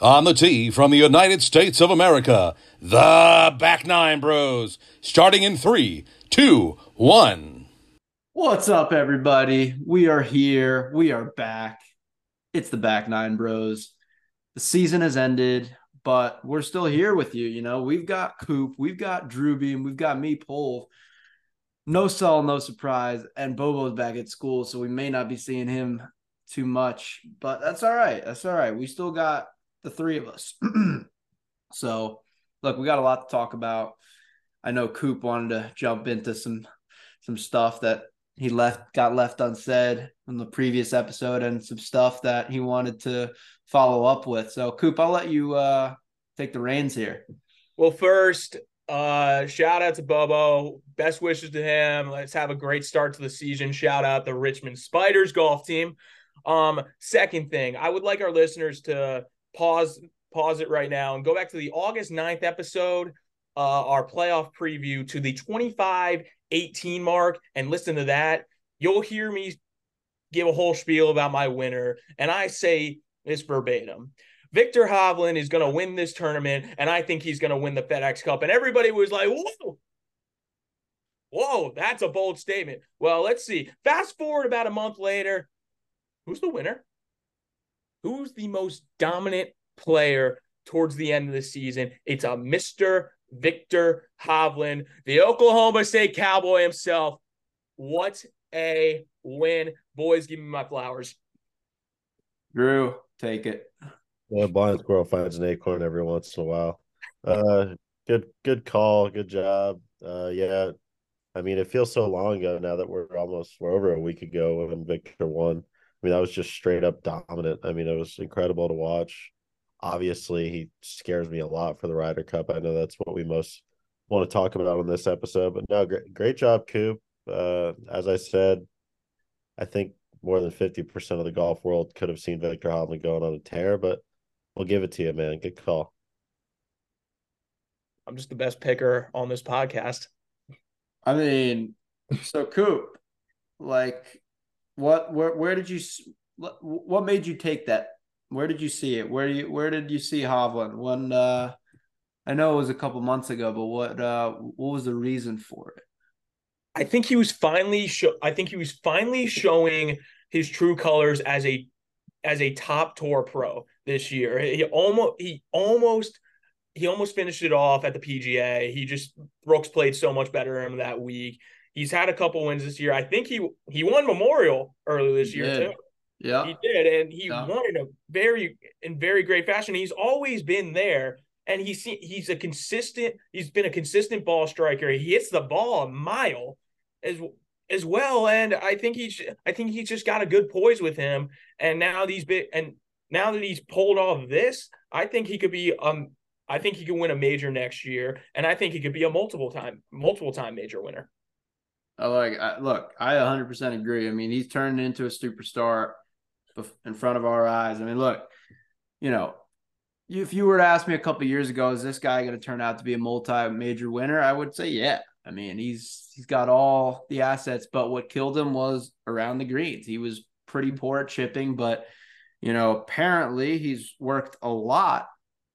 On the tee from the United States of America, the Back Nine Bros, starting in three, two, one. What's up, everybody? We are here. We are back. It's the Back Nine Bros. The season has ended, but we're still here with you. You know, we've got Coop, we've got Drew Beam, we've got me, Pole. No sell, no surprise. And Bobo's back at school, so we may not be seeing him too much, but that's all right. That's all right. We still got the three of us. so, look, we got a lot to talk about. I know Coop wanted to jump into some some stuff that he left got left unsaid in the previous episode and some stuff that he wanted to follow up with. So, Coop, I'll let you uh, take the reins here. Well, first, uh, shout out to Bobo. Best wishes to him. Let's have a great start to the season. Shout out the Richmond Spiders golf team. Um, second thing, I would like our listeners to pause pause it right now and go back to the August 9th episode, uh, our playoff preview to the 25 18 mark, and listen to that. You'll hear me give a whole spiel about my winner, and I say this verbatim. Viktor Hovland is going to win this tournament, and I think he's going to win the FedEx Cup. And everybody was like, whoa, whoa, that's a bold statement. Well, let's see. Fast forward about a month later, who's the winner? Who's the most dominant player towards the end of the season? It's a Mr. Viktor Hovland, the Oklahoma State Cowboy himself. What a win. Boys, give me my flowers. Drew, take it. Yeah, blind squirrel finds an acorn every once in a while. Uh, good, good call, good job. Uh, yeah, I mean, it feels so long ago now that we're almost we're over a week ago when Viktor won. I mean, that was just straight up dominant. I mean, it was incredible to watch. Obviously, he scares me a lot for the Ryder Cup. I know that's what we most want to talk about on this episode. But no, great, great job, Coop. Uh, as I said, I think more than fifty percent of the golf world could have seen Viktor Hovland going on a tear, but we'll give it to you, man. Good call. I'm just the best picker on this podcast. I mean, so Coop, like, what, where, where did you, what made you take that? Where did you see it? Where you, where did you see Hovland? When, uh, I know it was a couple months ago, but what, uh, what was the reason for it? I think he was finally show. I think he was finally showing his true colors as a as a top tour pro this year. He almost he almost he almost finished it off at the PGA. He just Brooks played so much better him that week. He's had a couple wins this year. I think he he won Memorial early this He year did. too. Yeah. He did, and he Yeah. won in a very in very great fashion. He's always been there, and he's he's a consistent. He's been a consistent ball striker. He hits the ball a mile as as well, and I think he's I think he's just got a good poise with him. And now these big and now that he's pulled off this, I think he could be um. I think he could win a major next year, and I think he could be a multiple time multiple time major winner. I like, I, look, I 100% agree. I mean, he's turned into a superstar in front of our eyes. I mean, look, you know, if you were to ask me a couple years ago, is this guy going to turn out to be a multi-major winner? I would say, yeah. I mean, he's he's got all the assets, but what killed him was around the greens. He was pretty poor at chipping, but you know, apparently he's worked a lot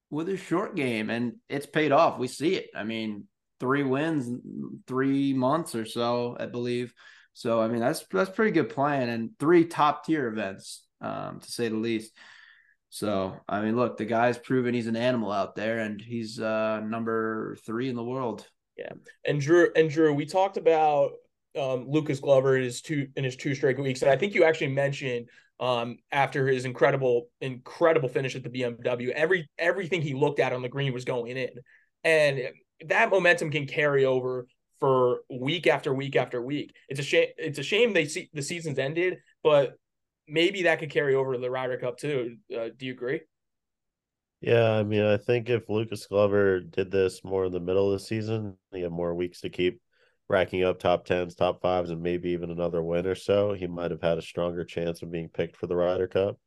with his short game, and it's paid off. We see it. I mean, three wins, in three months or so, I believe. So I mean, that's that's pretty good playing, and three top tier events, um, to say the least. So I mean, look, the guy's proven he's an animal out there, and he's uh, number three in the world. Yeah, and Drew and Drew, we talked about um, Lucas Glover in his two in his two straight weeks, and I think you actually mentioned um, after his incredible incredible finish at the BMW, every everything he looked at on the green was going in, and that momentum can carry over for week after week after week. It's a shame. It's a shame they see the season's ended, but maybe that could carry over to the Ryder Cup too. Uh, do you agree? Yeah, I mean, I think if Lucas Glover did this more in the middle of the season, he had more weeks to keep racking up top tens, top fives, and maybe even another win or so, he might have had a stronger chance of being picked for the Ryder Cup.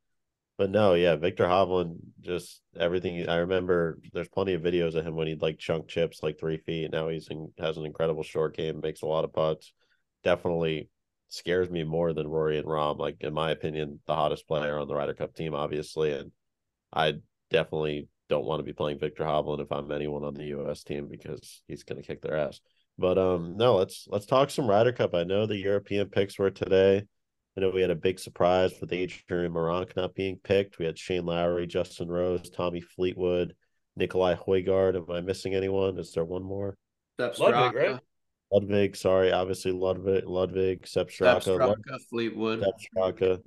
But no, yeah, Viktor Hovland, just everything. I remember there's plenty of videos of him when he'd like chunk chips like three feet. Now he's in, has an incredible short game, makes a lot of putts. Definitely scares me more than Rory and Rom. Like in my opinion, the hottest player on the Ryder Cup team, obviously, and I definitely don't want to be playing Viktor Hovland if I'm anyone on the US team because he's to kick their ass. But um no, let's let's talk some Ryder Cup. I know the European picks were today. I know we had a big surprise with Adrian Meronk not being picked. We had Shane Lowry, Justin Rose, Tommy Fleetwood, Nikolai Højgaard. Am I missing anyone? Is there one more? Ludvig, right? Ludvig, sorry, obviously Ludvig, Ludvig, Sepp Straka, Straka Fleetwood. Sepp Straka.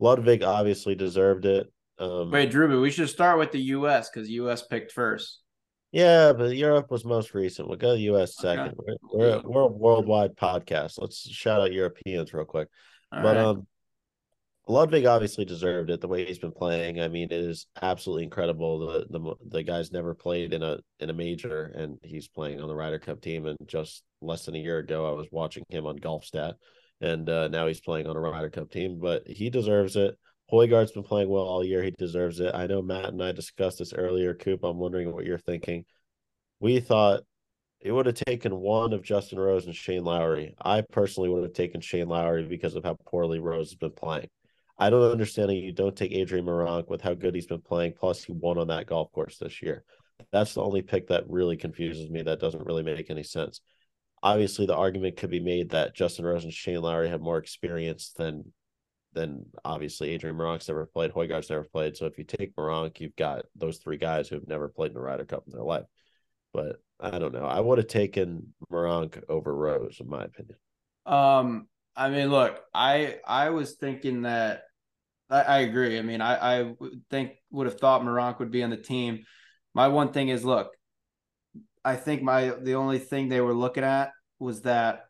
Ludvig obviously deserved it. Um, Wait, Drew, but we should start with the U.S. because U.S. picked first. Yeah, but Europe was most recent. We'll go to the U.S. second. Okay. We're, we're we're a worldwide podcast. Let's shout out Europeans real quick. All but right. um, Ludvig obviously deserved it the way he's been playing. I mean, it is absolutely incredible. The the the guy's never played in a in a major, and he's playing on the Ryder Cup team. And just less than a year ago, I was watching him on Golf Stat, and uh, now he's playing on a Ryder Cup team. But he deserves it. Højgaard's been playing well all year. He deserves it. I know Matt and I discussed this earlier. Coop, I'm wondering what you're thinking. We thought it would have taken one of Justin Rose and Shane Lowry. I personally would have taken Shane Lowry because of how poorly Rose has been playing. I don't understand that you don't take Adrian Meronk with how good he's been playing. Plus, he won on that golf course this year. That's the only pick that really confuses me. That doesn't really make any sense. Obviously, the argument could be made that Justin Rose and Shane Lowry have more experience than than obviously Adrian Meronk's never played. Højgaard's never played. So if you take Meronk, you've got those three guys who've never played in the Ryder Cup in their life. But I don't know. I would have taken Meronk over Rose, in my opinion. Um, I mean, look, I I was thinking that I, I agree. I mean, I I think would have thought Meronk would be on the team. My one thing is, look, I think my the only thing they were looking at was that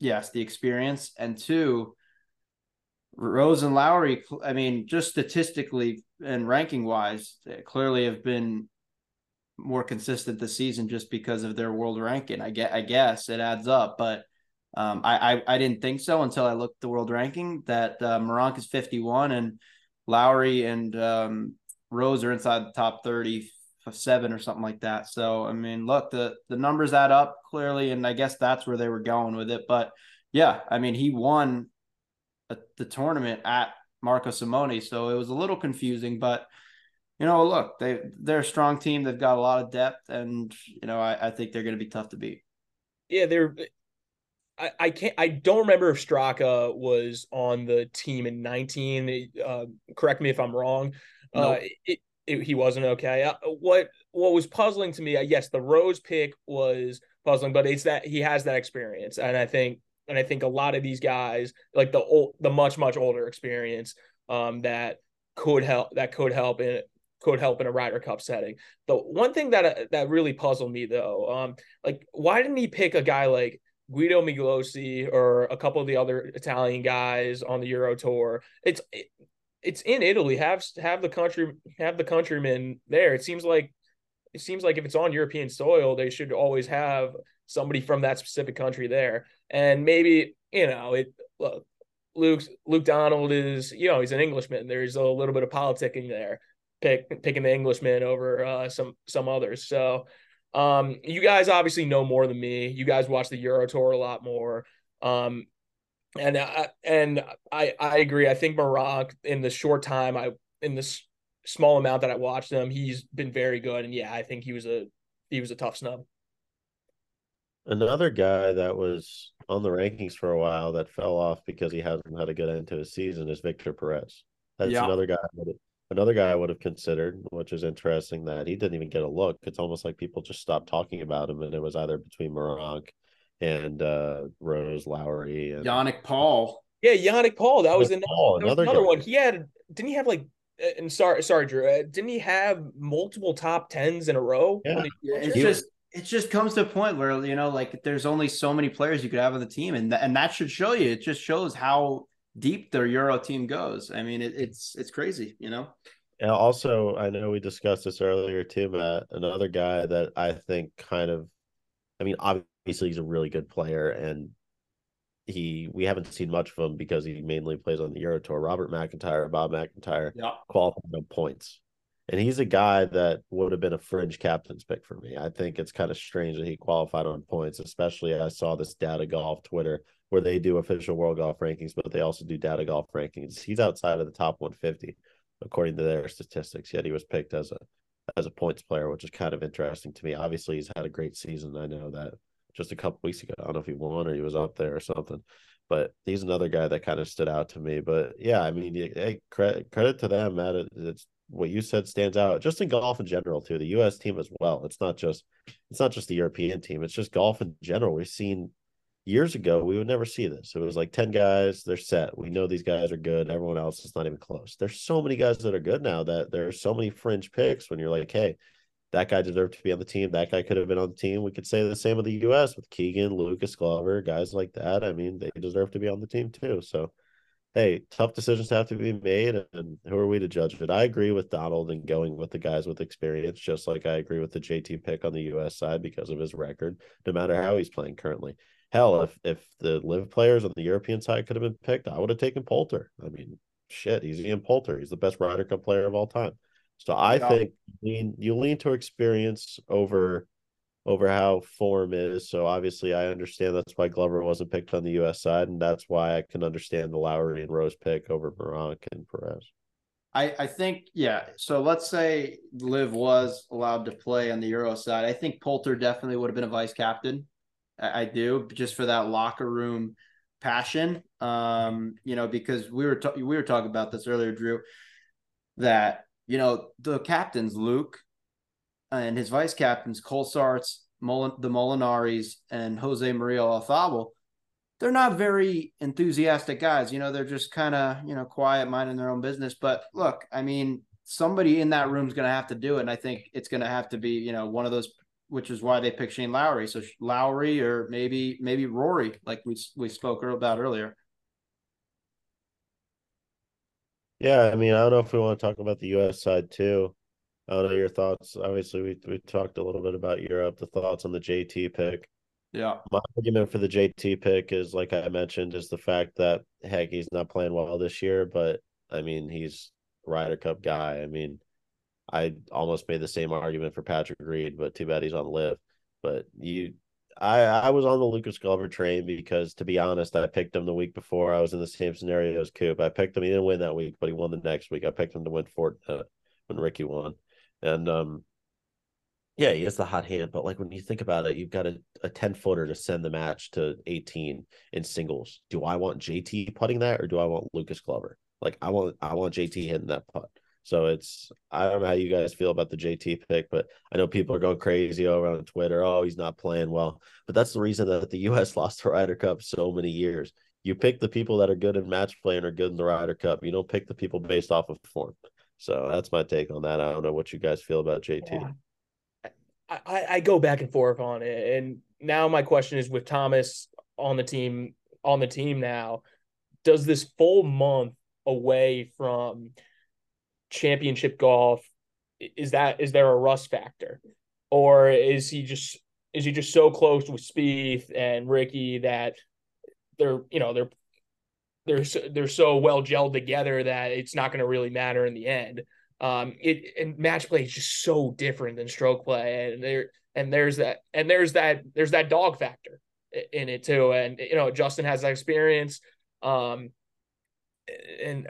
yes, the experience, and two, Rose and Lowry. I mean, just statistically and ranking wise, clearly have been more consistent this season just because of their world ranking. I get, I guess it adds up, but um, I, I, I didn't think so until I looked the world ranking that uh, Meronk is 51 and Lowry and um, Rose are inside the top 37 or something like that. So I mean, look, the the numbers add up clearly, and I guess that's where they were going with it. But yeah, I mean, he won a, the tournament at Marco Simone, so it was a little confusing, but you know, look, they they're a strong team. They've got a lot of depth, and you know, I, I think they're going to be tough to beat. Yeah, they're. I, I can't. I don't remember if Straka was on the team in 19. Uh, correct me if I'm wrong. Uh, it, it, he wasn't okay. Uh, what What was puzzling to me? Uh, yes, the Rose pick was puzzling, but it's that he has that experience, and I think, and I think a lot of these guys, like the old, the much much older experience, um, that could help. That could help in could help in a Ryder Cup setting. The one thing that uh, that really puzzled me though, um, like why didn't he pick a guy like Guido Migliozzi or a couple of the other Italian guys on the Euro Tour? It's it, it's in Italy. Have have the country have the countrymen there. It seems like it seems like if it's on European soil, they should always have somebody from that specific country there. And maybe you know it. Look, Luke Luke Donald is you know he's an Englishman. There's a little bit of politicking there pick picking the Englishman over uh, some some others. So um, you guys obviously know more than me. You guys watch the Euro Tour a lot more. Um, and I, and I I agree. I think Meronk in the short time I in this small amount that I watched him, he's been very good. And yeah, I think he was a he was a tough snub. Another guy that was on the rankings for a while that fell off because he hasn't had a good end to his season is Victor Perez. That's Yeah. another guy. I would have, another guy I would have considered, which is interesting that he didn't even get a look. It's almost like people just stopped talking about him, and it was either between Meronk and uh, Rose Lowry and Yannick Paul. Yeah, Yannick Paul. That was, Yannick an, Paul, that was another another guy. one. He had didn't he have like uh, and sorry sorry Drew uh, didn't he have multiple top tens in a row? Yeah. when he- Yeah, it's He- just it just comes to a point where you know, like there's only so many players you could have on the team, and th- and that should show you. It just shows how deep their Euro team goes. I mean, it, it's it's crazy, you know. And also, I know we discussed this earlier too, Matt. Another guy that I think kind of, I mean, obviously he's a really good player, and he we haven't seen much of him because he mainly plays on the Euro Tour. Robert McIntyre, Bob McIntyre, Yeah. qualified on points, and he's a guy that would have been a fringe captain's pick for me. I think it's kind of strange that he qualified on points, especially I saw this Data Golf Twitter where they do official World Golf rankings, but they also do Data Golf rankings. He's outside of the top 150. according to their statistics. Yet he was picked as a as a points player, which is kind of interesting to me. Obviously, he's had a great season. I know that just a couple weeks ago. I don't know if he won or he was up there or something, but he's another guy that kind of stood out to me. But yeah, I mean, hey, credit credit to them, Matt. It's what you said stands out just in golf in general too. The U.S. team as well. It's not just it's not just the European team. It's just golf in general. We've seen years ago we would never see this. It was like ten guys. They're set. We know these guys are good. Everyone else is not even close. There's so many guys that are good now that there are so many fringe picks. When you're like, hey, that guy deserved to be on the team. That guy could have been on the team. We could say the same of the U.S. with Keegan, Lucas Glover, guys like that. I mean, they deserve to be on the team too. So hey, tough decisions have to be made, and who are we to judge it? I agree with Donald and going with the guys with experience, just like I agree with the JT pick on the U.S. side because of his record, no matter how he's playing currently. Hell, if if the LIV players on the European side could have been picked, I would have taken Poulter. I mean, shit, he's Ian Poulter. He's the best Ryder Cup player of all time. So I yeah. think you lean, you lean to experience over over how form is. So obviously, I understand that's why Glover wasn't picked on the U.S. side, and that's why I can understand the Lowry and Rose pick over Meronk and Perez. I, I think yeah. So let's say LIV was allowed to play on the Euro side. I think Poulter definitely would have been a vice captain. I, I do just for that locker room passion. Um, you know, because we were ta- we were talking about this earlier, Drew. That you know the captains, Luke, and his vice captains, Colsaerts, Molin- the Molinaris, and Jose Maria Olazabal, they're not very enthusiastic guys. You know, they're just kind of, you know, quiet, minding their own business. But look, I mean, somebody in that room is going to have to do it. And I think it's going to have to be, you know, one of those, which is why they picked Shane Lowry. So Lowry or maybe, maybe Rory, like we, we spoke about earlier. Yeah. I mean, I don't know if we want to talk about the U.S. side too. I don't know your thoughts. Obviously, we we talked a little bit about Europe. The thoughts on the JT pick. Yeah, my argument for the JT pick is, like I mentioned, is the fact that heck, he's not playing well this year, but I mean, he's Ryder Cup guy. I mean, I almost made the same argument for Patrick Reed, but too bad he's on LIV. But you, I I was on the Lucas Glover train because, to be honest, I picked him the week before. I was in the same scenario as Coop. I picked him. He didn't win that week, but he won the next week. I picked him to win Fort uh, when Rickie won. And um, yeah, he has the hot hand, but like when you think about it, you've got a, a 10 footer to send the match to 18 in singles. Do I want JT putting that or do I want Lucas Glover? Like I want I want JT hitting that putt. So it's I don't know how you guys feel about the JT pick, but I know people are going crazy over on Twitter. Oh, he's not playing well. But that's the reason that the US lost the Ryder Cup so many years. You pick the people that are good in match play and are good in the Ryder Cup. You don't pick the people based off of form. So that's my take on that. I don't know what you guys feel about JT. Yeah. I, I go back and forth on it. And now my question is with Thomas on the team on the team now, does this full month away from championship golf is that is there a rust factor? Or is he just is he just so close with Spieth and Rickie that they're you know they're they're so, they're so well gelled together that it's not going to really matter in the end. Um, it and match play is just so different than stroke play, and there and there's that and there's that there's that dog factor in it too. And you know, Justin has that experience. Um, and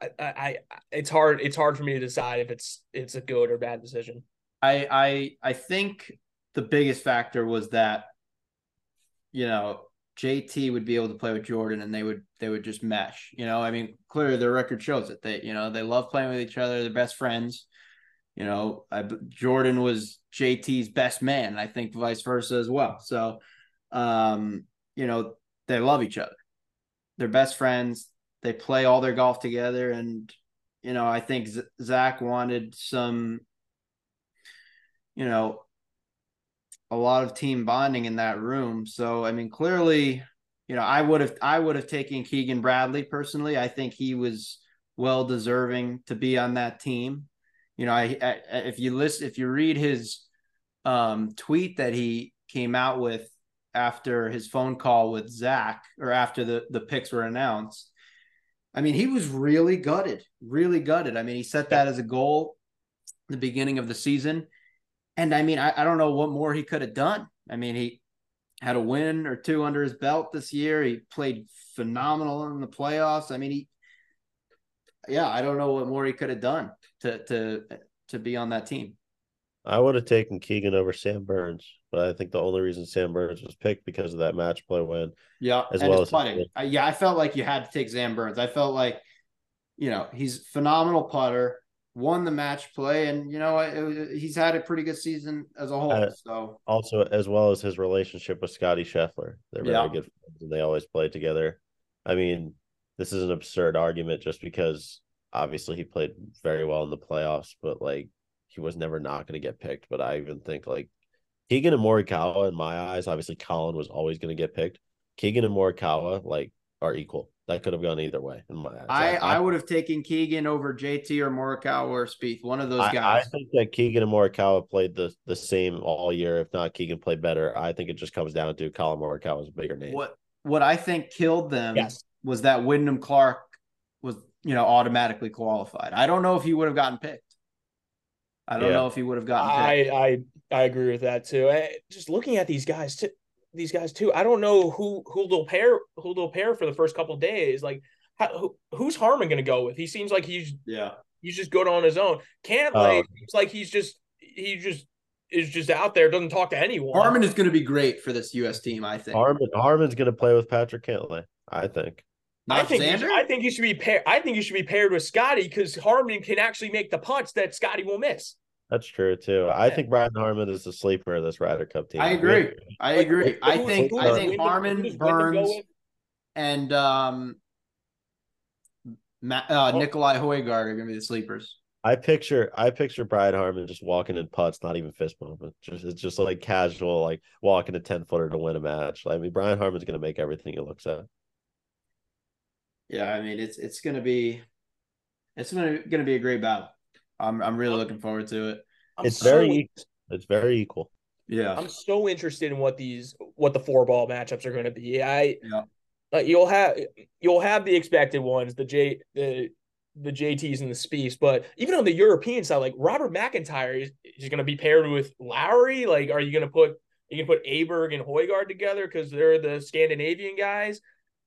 I, I, it's hard it's hard for me to decide if it's it's a good or bad decision. I I I think the biggest factor was that you know JT would be able to play with Jordan and they would they would just mesh. You know, I mean, clearly their record shows it. They you know they love playing with each other. They're best friends. You know, I, Jordan was JT's best man. I think vice versa as well. So, um, you know, they love each other. They're best friends. They play all their golf together, and you know, I think Zach wanted some, you know, a lot of team bonding in that room. So I mean, clearly, you know, I would have I would have taken Keegan Bradley personally. I think he was well deserving to be on that team. You know, I, I if you list if you read his um, tweet that he came out with after his phone call with Zach or after the the picks were announced. I mean, he was really gutted, really gutted. I mean, he set that as a goal the beginning of the season. And I mean, I, I don't know what more he could have done. I mean, he had a win or two under his belt this year. He played phenomenal in the playoffs. I mean, he yeah, I don't know what more he could have done to to to be on that team. I would have taken Keegan over Sam Burns, but I think the only reason Sam Burns was picked because of that match play win. Yeah, as and well as putting. I, yeah, I felt like you had to take Sam Burns. I felt like, you know, he's phenomenal putter, won the match play, and you know it, it, he's had a pretty good season as a whole. Uh, so Also, as well as his relationship with Scotty Scheffler, they're very Yeah. good friends and they always play together. I mean, this is an absurd argument just because obviously he played very well in the playoffs, but like he was never not going to get picked. But I even think like Keegan and Morikawa, in my eyes, obviously Collin was always going to get picked. Keegan and Morikawa like are equal. That could have gone either way in my eyes. I, I would have taken Keegan over JT or Morikawa or Spieth, one of those I, I think that Keegan and Morikawa played the the same all year. If not, Keegan played better. I think it just comes down to Collin Morikawa's bigger name. what what I think killed them Yes. was that Wyndham Clark was you know automatically qualified. I don't know if he would have gotten picked. I don't Yeah. know if he would have gotten picked. I I I agree with that too. I, just looking at these guys too, these guys too. I don't know who who they'll pair who they'll pair for the first couple of days. Like, how, who, who's Harman going to go with? He seems like he's yeah. he's just good on his own. Cantlay Oh. Uh, seems like he's just he just is just out there, doesn't talk to anyone. Harman is going to be great for this U.S. team. I think. Harman Harman's going to play with Patrick Cantlay. I think. I think Xander? should, I think you should be paired. I think you should be paired with Scotty because Harman can actually make the putts that Scotty will miss. That's true too. I think Brian Harman is the sleeper of this Ryder Cup team. I agree. I agree. who- I think I think Harman, who does Wyndham go Burns, and um, Ma- uh, Oh. Nikolai Højgaard are going to be the sleepers. I picture I picture Brian Harman just walking in putts, not even fist bumping. Just it's just like casual, like walking a ten footer to win a match. I mean, Brian Harman's going to make everything he looks at. Yeah, I mean it's it's going to be it's going to going to be a great battle. I'm I'm really looking forward to it. I'm it's so- very equal. It's very equal. Yeah. I'm so interested in what these what the four ball matchups are going to be. I Yeah. like you'll have you'll have the expected ones, the J the the JTs and the Spieths, but even on the European side, like Robert McIntyre is, is going to be paired with Lowry. Like, are you going to put you can put Aberg and Højgaard together because they're the Scandinavian guys?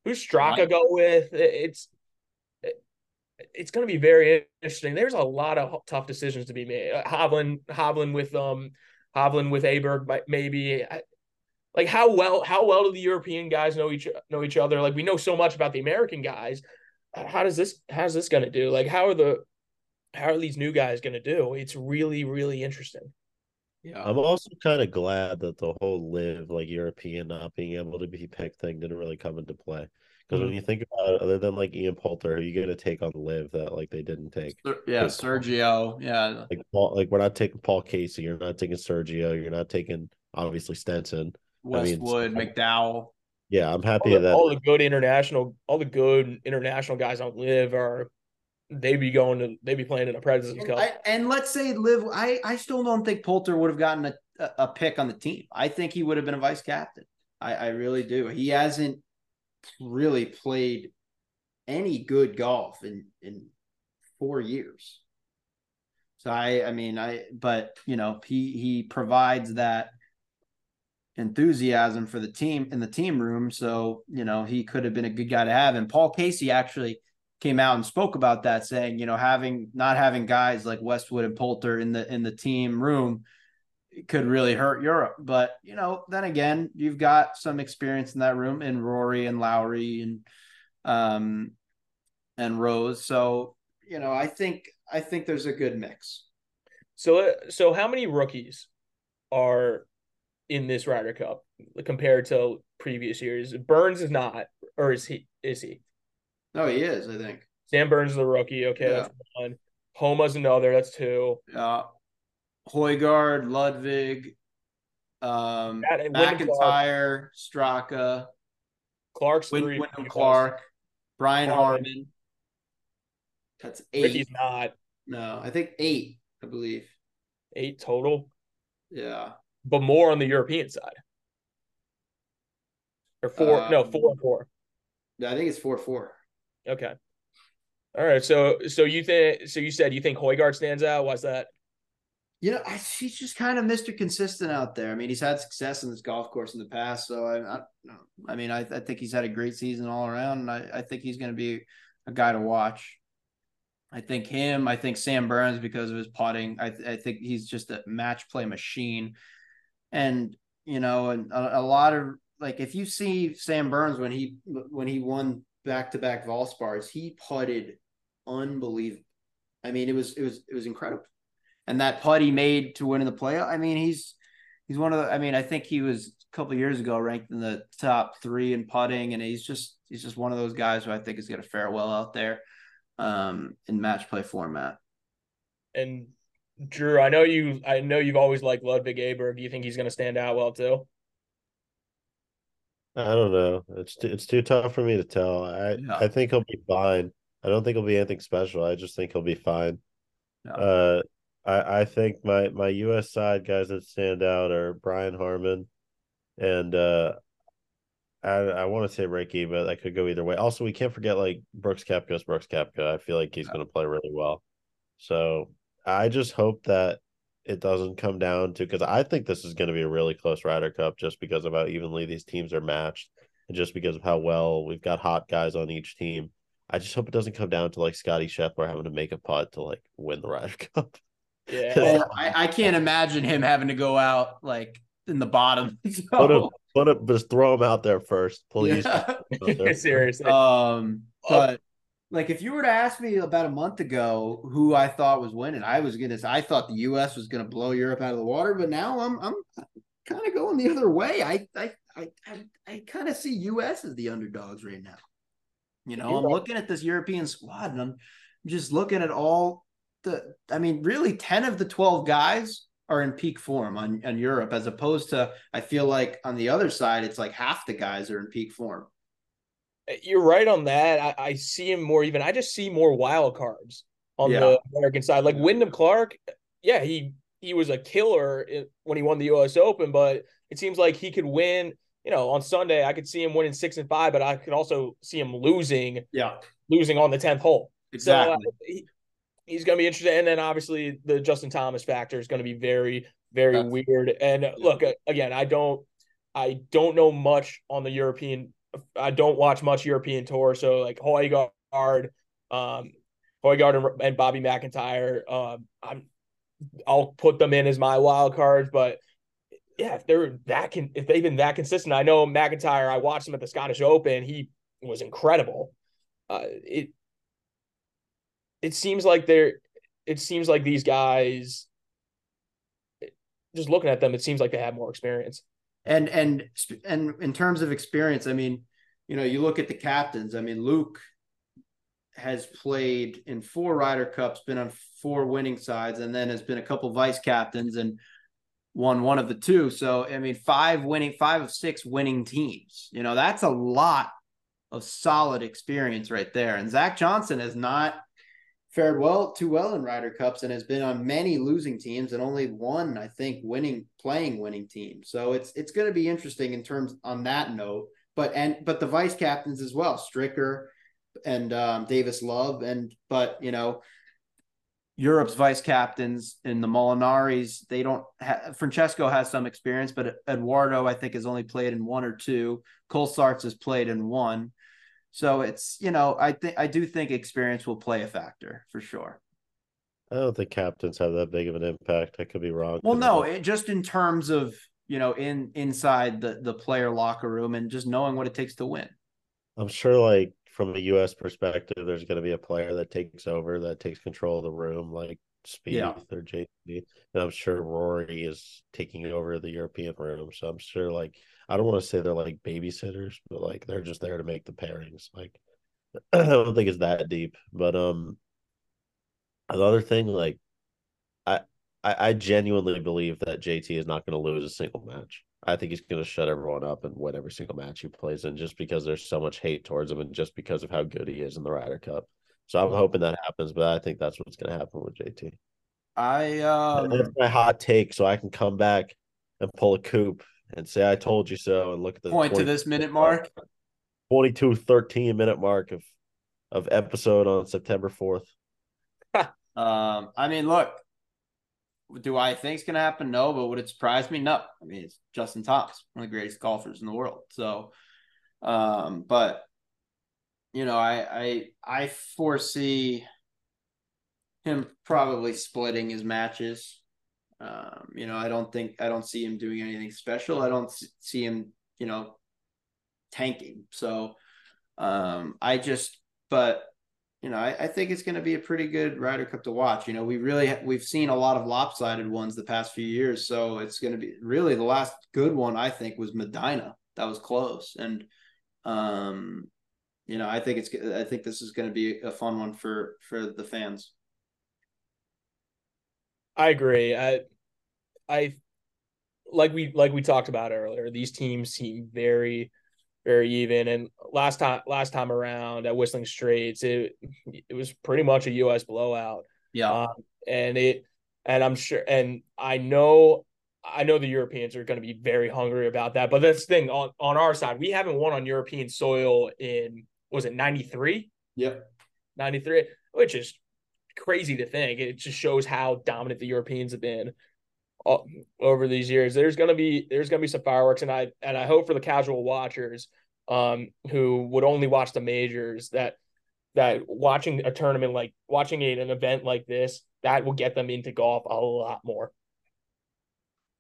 Who's Straka Right. go with? It's it's going to be very interesting. There's a lot of tough decisions to be made. Uh, Hovland, Hovland with um, Hovland with Aberg, might- maybe. Like how well how well do the European guys know each know each other? Like we know so much about the American guys. How does this how's this going to do? Like how are the how are these new guys going to do? It's really really interesting. Yeah. I'm also kind of glad that the whole LIV like European not being able to be picked thing didn't really come into play. Because when Mhm. you think about it, other than like Ian Poulter, who you going to take on LIV that like they didn't take. Ser- yeah, Good. Sergio. Yeah. Like Paul, like we're not taking Paul Casey, you're not taking Sergio, you're not taking obviously Stenson. I mean, Westwood, McDowell. Yeah, I'm All happy the, that all the good international all the good international guys on LIV are they be going to they be playing in a President's And, Cup. I, and let's say LIV. I I still don't think Poulter would have gotten a, a, a pick on the team. I think he would have been a vice captain. I, I really do. He hasn't really played any good golf in in four years. So I I mean I but you know he he provides that enthusiasm for the team in the team room. So you know he could have been a good guy to have. And Paul Casey actually came out and spoke about that, saying, you know, having not having guys like Westwood and Poulter in the in the team room could really hurt Europe. But you know, then again, you've got some experience in that room in Rory and Lowry and um and Rose. So you know, I think I think there's a good mix. So, uh, so how many rookies are in this Ryder Cup compared to previous years? Burns is not, or is he? Is he? No, he is. I think. Sam Burns is the rookie. Okay, Yeah. that's one. Homa's another. That's two. Uh, Højgaard, Ludvig, um, That- McIntyre, Straka, Clark's Win- three. Wyndham Clark, Brian Harman. Harman. That's eight. Rickie's not No, I think eight. I believe. eight total, Yeah. but more on the European side. Or four? no, Um, four and four. I think it's four four. Okay. All right. So, so you think? So you said you think Højgaard stands out? Why's that? You know, I, he's just kind of Mr. Consistent out there. I mean, he's had success in this golf course in the past. So I, I, I mean, I, I think he's had a great season all around, and I, think he's going to be a guy to watch. I think him. I think Sam Burns because of his putting. I, I think he's just a match play machine, and you know, and a, a lot of like if you see Sam Burns when he when he won back to back Valspars, he putted unbelievable. I mean, it was it was it was incredible, and that putt he made to win in the playoff. I mean, he's he's one of the. I mean, I think he was a couple years ago ranked in the top three in putting, and he's just he's just one of those guys who I think is going to fare well out there um, in match play format. And Drew, I know you. I know you've always liked Ludvig Aberg. Do you think he's going to stand out well too? I don't know. It's too, it's too tough for me to tell. I yeah. I think he'll be fine. I don't think he'll be anything special. I just think he'll be fine. No. Uh, I I think my my U.S. side guys that stand out are Brian Harman, and uh, I I want to say Rickie, but that could go either way. Also, we can't forget like Brooks Koepka's Brooks Koepka. I feel like he's yeah. going to play really well. So I just hope that it doesn't come down to because I think this is going to be a really close Ryder Cup just because of how evenly these teams are matched and just because of how well we've got hot guys on each team. I just hope it doesn't come down to like Scotty Scheffler having to make a putt to like win the Ryder Cup. Yeah, well, I, I, can't imagine him having to go out like in the bottom. So. Put him, put him, just throw him out there first, please. Yeah. Seriously. Um, but like if you were to ask me about a month ago who I thought was winning, I was gonna I thought the US was gonna blow Europe out of the water, but now I'm I'm kind of going the other way. I I I I, I kind of see US as the underdogs right now. You know, I'm looking at this European squad and I'm just looking at all the I mean, really 10 of the 12 guys are in peak form on, on Europe, as opposed to I feel like on the other side, it's like half the guys are in peak form. You're right on that. I, I see him more even. I just see more wild cards on yeah. the American side. Like Wyndham Clark, yeah, he he was a killer when he won the U.S. Open, but it seems like he could win. You know, on Sunday, I could see him winning six and five, but I could also see him losing. Yeah, losing on the tenth hole. Exactly. So, uh, he, he's going to be interesting, and then obviously the Justin Thomas factor is going to be very, very That's, weird. And look, again, I don't, I don't know much on the European I don't watch much European tour, so like Højgaard, um, Højgaard and, and Bobby McIntyre, um, I'm I'll put them in as my wild cards, but yeah, if they're that can if they've been that consistent, I know McIntyre. I watched him at the Scottish Open; he was incredible. Uh, it it seems like they're it seems like these guys just looking at them, it seems like they have more experience and and and in terms of experience, I mean, you know, you look at the captains. I mean, Luke has played in four Ryder Cups, been on four winning sides, and then has been a couple vice captains and won one of the two. So I mean, five winning, five of six winning teams. You know, that's a lot of solid experience right there. And Zach Johnson has not fared well too well in Ryder Cups and has been on many losing teams and only one, I think, winning playing winning team. So it's it's going to be interesting in terms on that note. But and but the vice captains as well, Stricker and um, Davis Love, and but you know. Europe's vice captains in the Molinaris, they don't have Francesco has some experience, but Edoardo, I think, has only played in one or two. Cole Colsaerts has played in one. So it's you know I think I do think experience will play a factor for sure. I don't think captains have that big of an impact. I could be wrong. Well, no, it, just in terms of you know in inside the the player locker room and just knowing what it takes to win. I'm sure, like from a U.S. perspective, there's going to be a player that takes over, that takes control of the room, like Spieth yeah. or JT. And I'm sure Rory is taking over the European room. So I'm sure, like I don't want to say they're like babysitters, but like they're just there to make the pairings. Like I don't think it's that deep. But um another thing, like I I, I genuinely believe that JT is not going to lose a single match. I think he's going to shut everyone up and win every single match he plays in, just because there's so much hate towards him, and just because of how good he is in the Ryder Cup. So I'm hoping that happens, but I think that's what's going to happen with JT. I um, that's my hot take, so I can come back and pull a Coop and say I told you so and look at the point to this minute mark. 22 13 minute mark of of episode on September 4th. um, I mean, look, do I think it's gonna happen? No, but would it surprise me? No. I mean, it's Justin Thomas, one of the greatest golfers in the world. So, um, but you know, I I I foresee him probably splitting his matches. Um, you know, I don't think I don't see him doing anything special. I don't see him, you know, tanking. So um, I just, but you know, I, I think it's going to be a pretty good Ryder Cup to watch. You know, we really we've seen a lot of lopsided ones the past few years, so it's going to be really the last good one. I think was Medinah. That was close, and um, you know, I think it's I think this is going to be a fun one for for the fans. I agree. I I like we like we talked about earlier. These teams seem very very even. And last time last time around at Whistling Straits, it it was pretty much a U.S. blowout. Yeah, um, and it and I'm sure and I know I know the Europeans are going to be very hungry about that. But that's the thing on on our side, we haven't won on European soil in was it 93? Yep, 93, which is crazy to think. It just shows how dominant the Europeans have been over these years. There's gonna be there's gonna be some fireworks, and I and I hope for the casual watchers um, who would only watch the majors that that watching a tournament like watching an event like this that will get them into golf a lot more.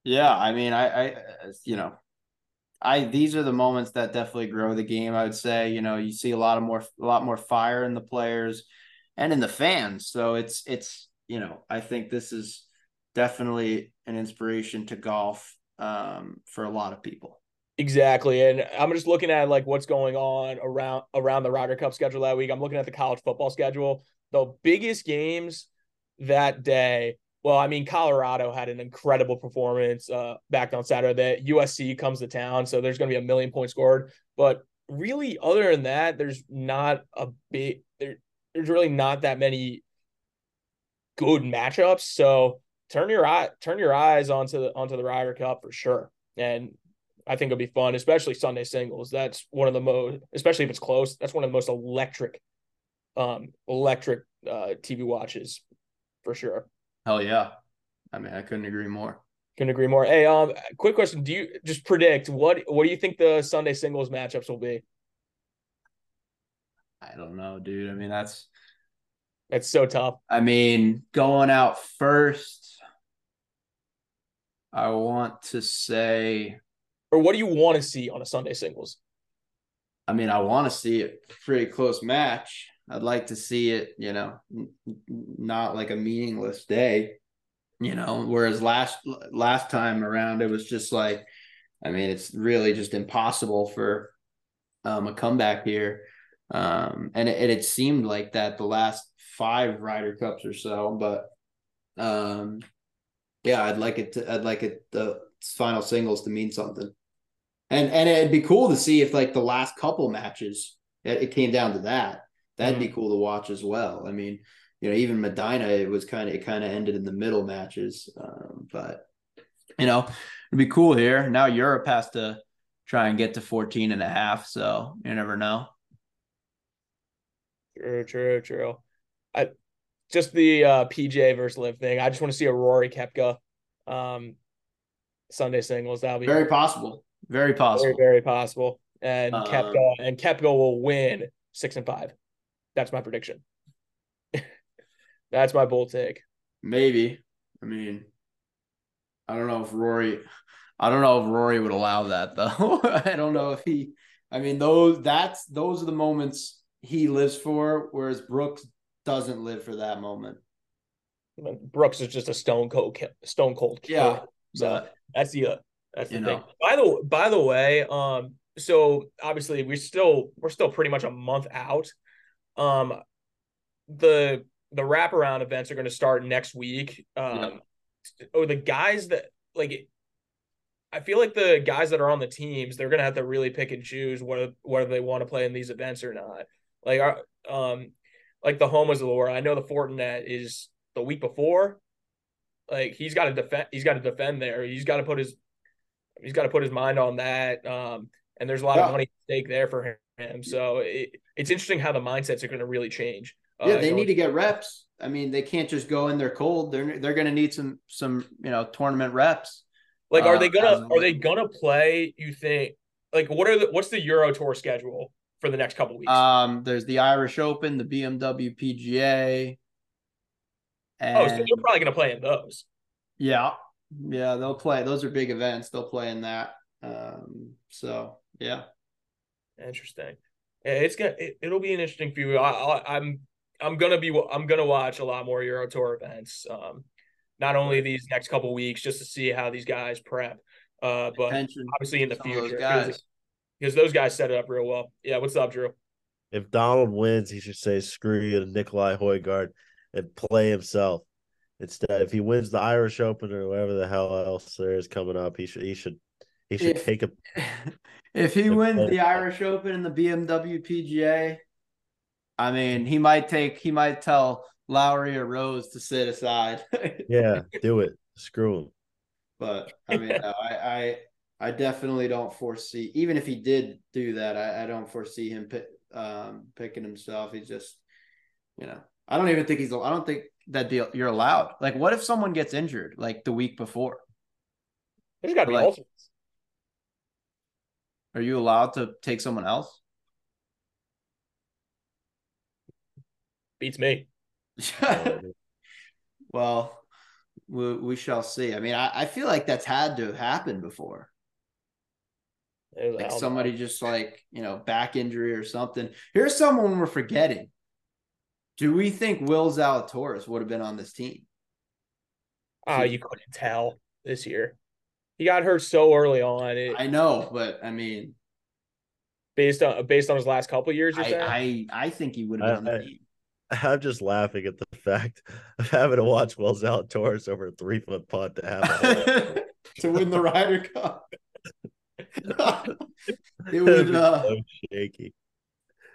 Yeah, I mean, I, I you know, I these are the moments that definitely grow the game. I would say, you know, you see a lot of more a lot more fire in the players and in the fans. So it's it's you know, I think this is definitely an inspiration to golf um, for a lot of people. Exactly, and I'm just looking at like what's going on around around the Ryder Cup schedule that week. I'm looking at the college football schedule. The biggest games that day. Well, I mean, Colorado had an incredible performance uh, back on Saturday. USC comes to town, so there's going to be a million points scored. But really, other than that, there's not a big there, There's really not that many good matchups. So turn your eye turn your eyes onto the onto the Ryder Cup for sure. And I think it'll be fun, especially Sunday singles. That's one of the most, especially if it's close. That's one of the most electric, um, electric uh, TV watches for sure. Hell yeah! I mean, I couldn't agree more. Couldn't agree more. Hey, um, quick question: Do you just predict what what do you think the Sunday singles matchups will be? I don't know, dude. I mean, that's that's so tough. I mean, going out first I want to say, or what do you want to see on a Sunday singles? I mean, I want to see a pretty close match. I'd like to see it, you know, not like a meaningless day, you know. Whereas last last time around, it was just like, I mean, it's really just impossible for um, a comeback here. Um, and it, it seemed like that the last five Ryder Cups or so, but um, yeah, I'd like it to. I'd like it the final singles to mean something, and and it'd be cool to see if like the last couple matches it, it came down to that. That'd mm-hmm. be cool to watch as well. I mean, you know, even Medinah, it was kind of it kind of ended in the middle matches, um, but you know, it'd be cool here. Now Europe has to try and get to 14 and a half, so you never know. True, true, true. I just the uh, PGA versus LIV thing. I just want to see a Rory Koepka um, Sunday singles. That'll be very possible. Very possible. Very, very possible. And um, Koepka and Koepka will win six and five. That's my prediction. That's my bold take. Maybe. I mean, I don't know if Rory. I don't know if Rory would allow that though. I don't know if he. I mean, those that's those are the moments he lives for, whereas Brooks doesn't live for that moment. Brooks is just a stone cold, stone cold. Killer. Yeah. So that's the uh, that's the thing. Know. By the by the way, um, so obviously we're still we're still pretty much a month out. Um, the the wraparound events are going to start next week. Um, yeah. oh, the guys that like, I feel like the guys that are on the teams they're going to have to really pick and choose whether whether they want to play in these events or not. Like, um, like the home was Laura. I know the Fortinet is the week before. Like he's got to defend. He's got to defend there. He's got to put his. He's got to put his mind on that. Um, and there's a lot yeah. of money at stake there for him. So it, it's interesting how the mindsets are going to really change. Uh, yeah, they need to get reps. I mean, they can't just go in there cold. They're they're going to need some some you know tournament reps. Like, are uh, they gonna are they gonna play? You think? Like, what are the what's the Euro Tour schedule? For the next couple weeks? Um, there's the Irish Open, the BMW PGA. And Oh, so they're probably going to play in those. yeah, yeah, they'll play. Those are big events. They'll play in that. Um, so yeah, Interesting. Yeah, It's gonna. It, it'll be an interesting few. I, I, I'm. I'm gonna be. I'm gonna watch a lot more Euro Tour events. Um, not only these next couple weeks, just to see how these guys prep. Uh, but attention. obviously in the some of those future, guys. Because, because those guys set it up real well. Yeah. What's up, Drew? If Donald wins, he should say screw you to Nicolai Højgaard and play himself. Instead, if he wins the Irish Open or whatever the hell else there is coming up, he should he should he should If- take a if he If wins the Irish Open and the BMW PGA, I mean, he might take. He might tell Lowry or Rose to sit aside. yeah, do it. Screw him. But I mean, no, I, I I definitely don't foresee. Even if he did do that, I, I don't foresee him pick, um, picking himself. He's just, you know, I don't even think he's. I don't think that deal you're allowed. Like, what if someone gets injured like the week before? There's got to be Like- alternates. Are you allowed to take someone else? Beats me. well, we, we shall see. I mean, I, I feel like that's had to have happened before. Like somebody just like, you know, back injury or something. Here's someone we're forgetting. Do we think Will Zalatoris would have been on this team? Ah, you couldn't tell this year. He got hurt so early on. It, I know, but I mean, based on based on his last couple years. You're saying? I, I I think he would have been on I- the team. I'm just laughing at the fact of having to watch Will Zalatoris over a three foot putt to have a to win the Ryder Cup. It That'd would be uh so shaky.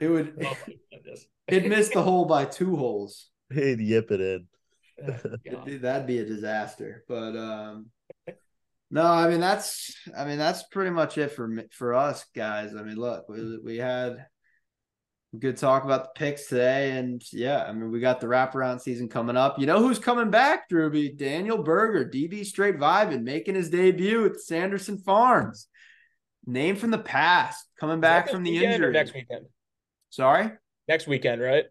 it would Oh it missed the hole by two holes. He'd yip it in. Oh, Dude, that'd be a disaster. But um no, I mean that's I mean that's pretty much it for me, for us guys. I mean, look, we we had good talk about the picks today, and yeah, I mean we got the wraparound season coming up. You know who's coming back, Drewby? Daniel Berger, DB straight vibing, making his debut at Sanderson Farms. Name from the past, coming back from the injury. next weekend. Sorry, Next weekend, right?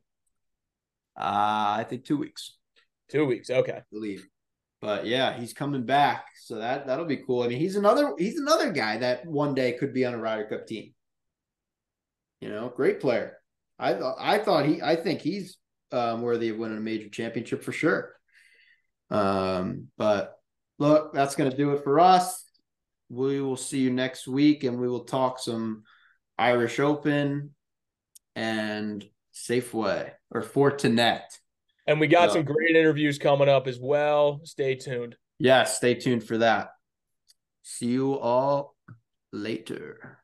uh, I think two weeks. Two weeks. Okay. believe. But yeah, he's coming back, so that that'll be cool. I mean, he's another he's another guy that one day could be on a Ryder Cup team. You know, great player. I thought I thought he I think he's um, worthy of winning a major championship for sure. Um, but look, that's gonna do it for us. We will see you next week, and we will talk some Irish Open and Safeway or Fortinet. And we got Yeah. some great interviews coming up as well. Stay tuned. Yeah, stay tuned for that. See you all later.